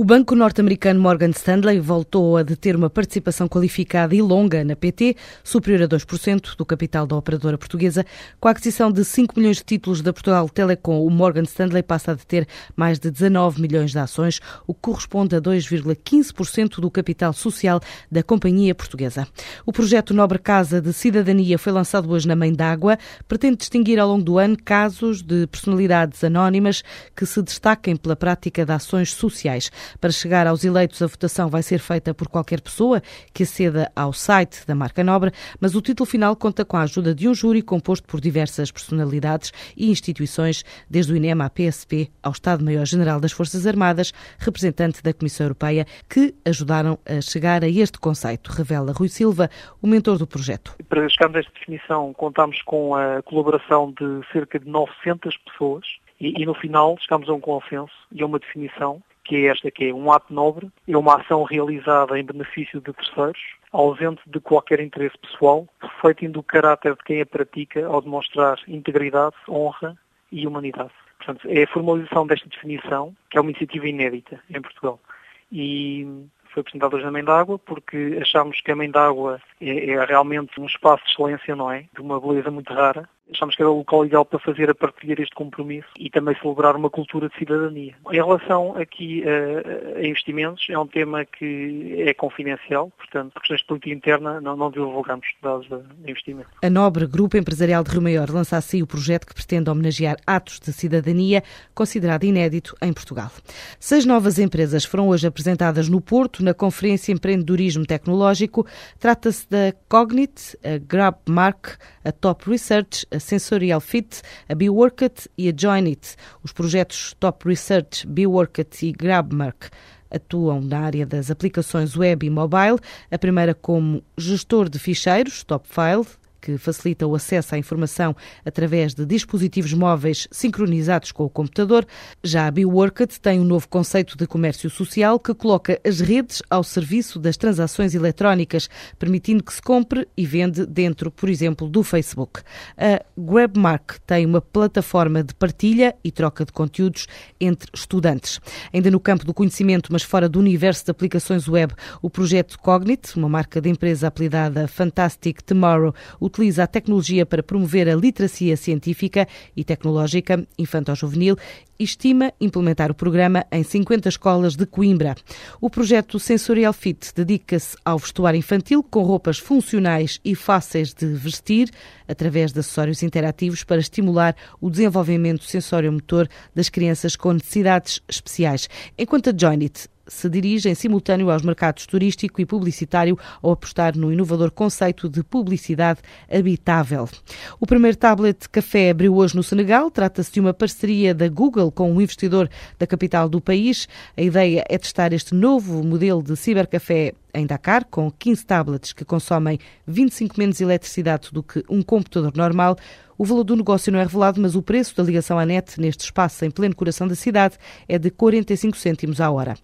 O banco norte-americano Morgan Stanley voltou a deter uma participação qualificada e longa na PT, superior a 2% do capital da operadora portuguesa. Com a aquisição de 5 milhões de títulos da Portugal Telecom, o Morgan Stanley passa a deter mais de 19 milhões de ações, o que corresponde a 2,15% do capital social da companhia portuguesa. O projeto Nobre Casa de Cidadania foi lançado hoje na Mãe d'Água. Pretende distinguir ao longo do ano casos de personalidades anónimas que se destaquem pela prática de ações sociais. Para chegar aos eleitos, a votação vai ser feita por qualquer pessoa que aceda ao site da marca Nobre, mas o título final conta com a ajuda de um júri composto por diversas personalidades e instituições, desde o INEM à PSP ao Estado-Maior-General das Forças Armadas, representante da Comissão Europeia, que ajudaram a chegar a este conceito, revela Rui Silva, o mentor do projeto. Para chegarmos a esta definição, contamos com a colaboração de cerca de 900 pessoas e, e no final chegamos a um consenso e a uma definição que é esta que é um ato nobre, é uma ação realizada em benefício de terceiros, ausente de qualquer interesse pessoal, refletindo o caráter de quem a pratica ao demonstrar integridade, honra e humanidade. Portanto, é a formalização desta definição, que é uma iniciativa inédita em Portugal. E foi apresentada hoje na Mãe d'Água, porque achamos que a Mãe d'Água é, é realmente um espaço de excelência, não é? De uma beleza muito rara Achamos que era o local ideal para fazer a partilhar este compromisso e também celebrar uma cultura de cidadania. Em relação aqui a, a investimentos, é um tema que é confidencial, portanto, por questões de política interna não, não divulgamos dados de investimento. A Nobre Grupo Empresarial de Rio Maior lança assim o projeto que pretende homenagear atos de cidadania, considerado inédito em Portugal. Seis novas empresas foram hoje apresentadas no Porto, na Conferência Empreendedorismo Tecnológico. Trata-se da Cognit, a Grabmark, a Top Research, Sensorial Fit, a BeWorkit e a Joinit. Os projetos Top Research, BeWorkit e GrabMark atuam na área das aplicações web e mobile, a primeira como gestor de ficheiros, TopFile, que facilita o acesso à informação através de dispositivos móveis sincronizados com o computador. Já a BeWorkit tem um novo conceito de comércio social que coloca as redes ao serviço das transações eletrónicas, permitindo que se compre e vende dentro, por exemplo, do Facebook. A Grabmark tem uma plataforma de partilha e troca de conteúdos entre estudantes. Ainda no campo do conhecimento, mas fora do universo de aplicações web, o projeto Cognit, uma marca de empresa apelidada Fantastic Tomorrow, utiliza a tecnologia para promover a literacia científica e tecnológica infantil-juvenil e estima implementar o programa em 50 escolas de Coimbra. O projeto Sensorial Fit dedica-se ao vestuário infantil com roupas funcionais e fáceis de vestir, através de acessórios interativos para estimular o desenvolvimento sensório-motor das crianças com necessidades especiais. Enquanto a Joinit se dirige em simultâneo aos mercados turístico e publicitário ao apostar no inovador conceito de publicidade habitável. O primeiro tablet café abriu hoje no Senegal. Trata-se de uma parceria da Google com um investidor da capital do país. A ideia é testar este novo modelo de cibercafé em Dakar, com 15 tablets que consomem 25 menos eletricidade do que um computador normal. O valor do negócio não é revelado, mas o preço da ligação à net neste espaço em pleno coração da cidade é de 45 cêntimos à hora.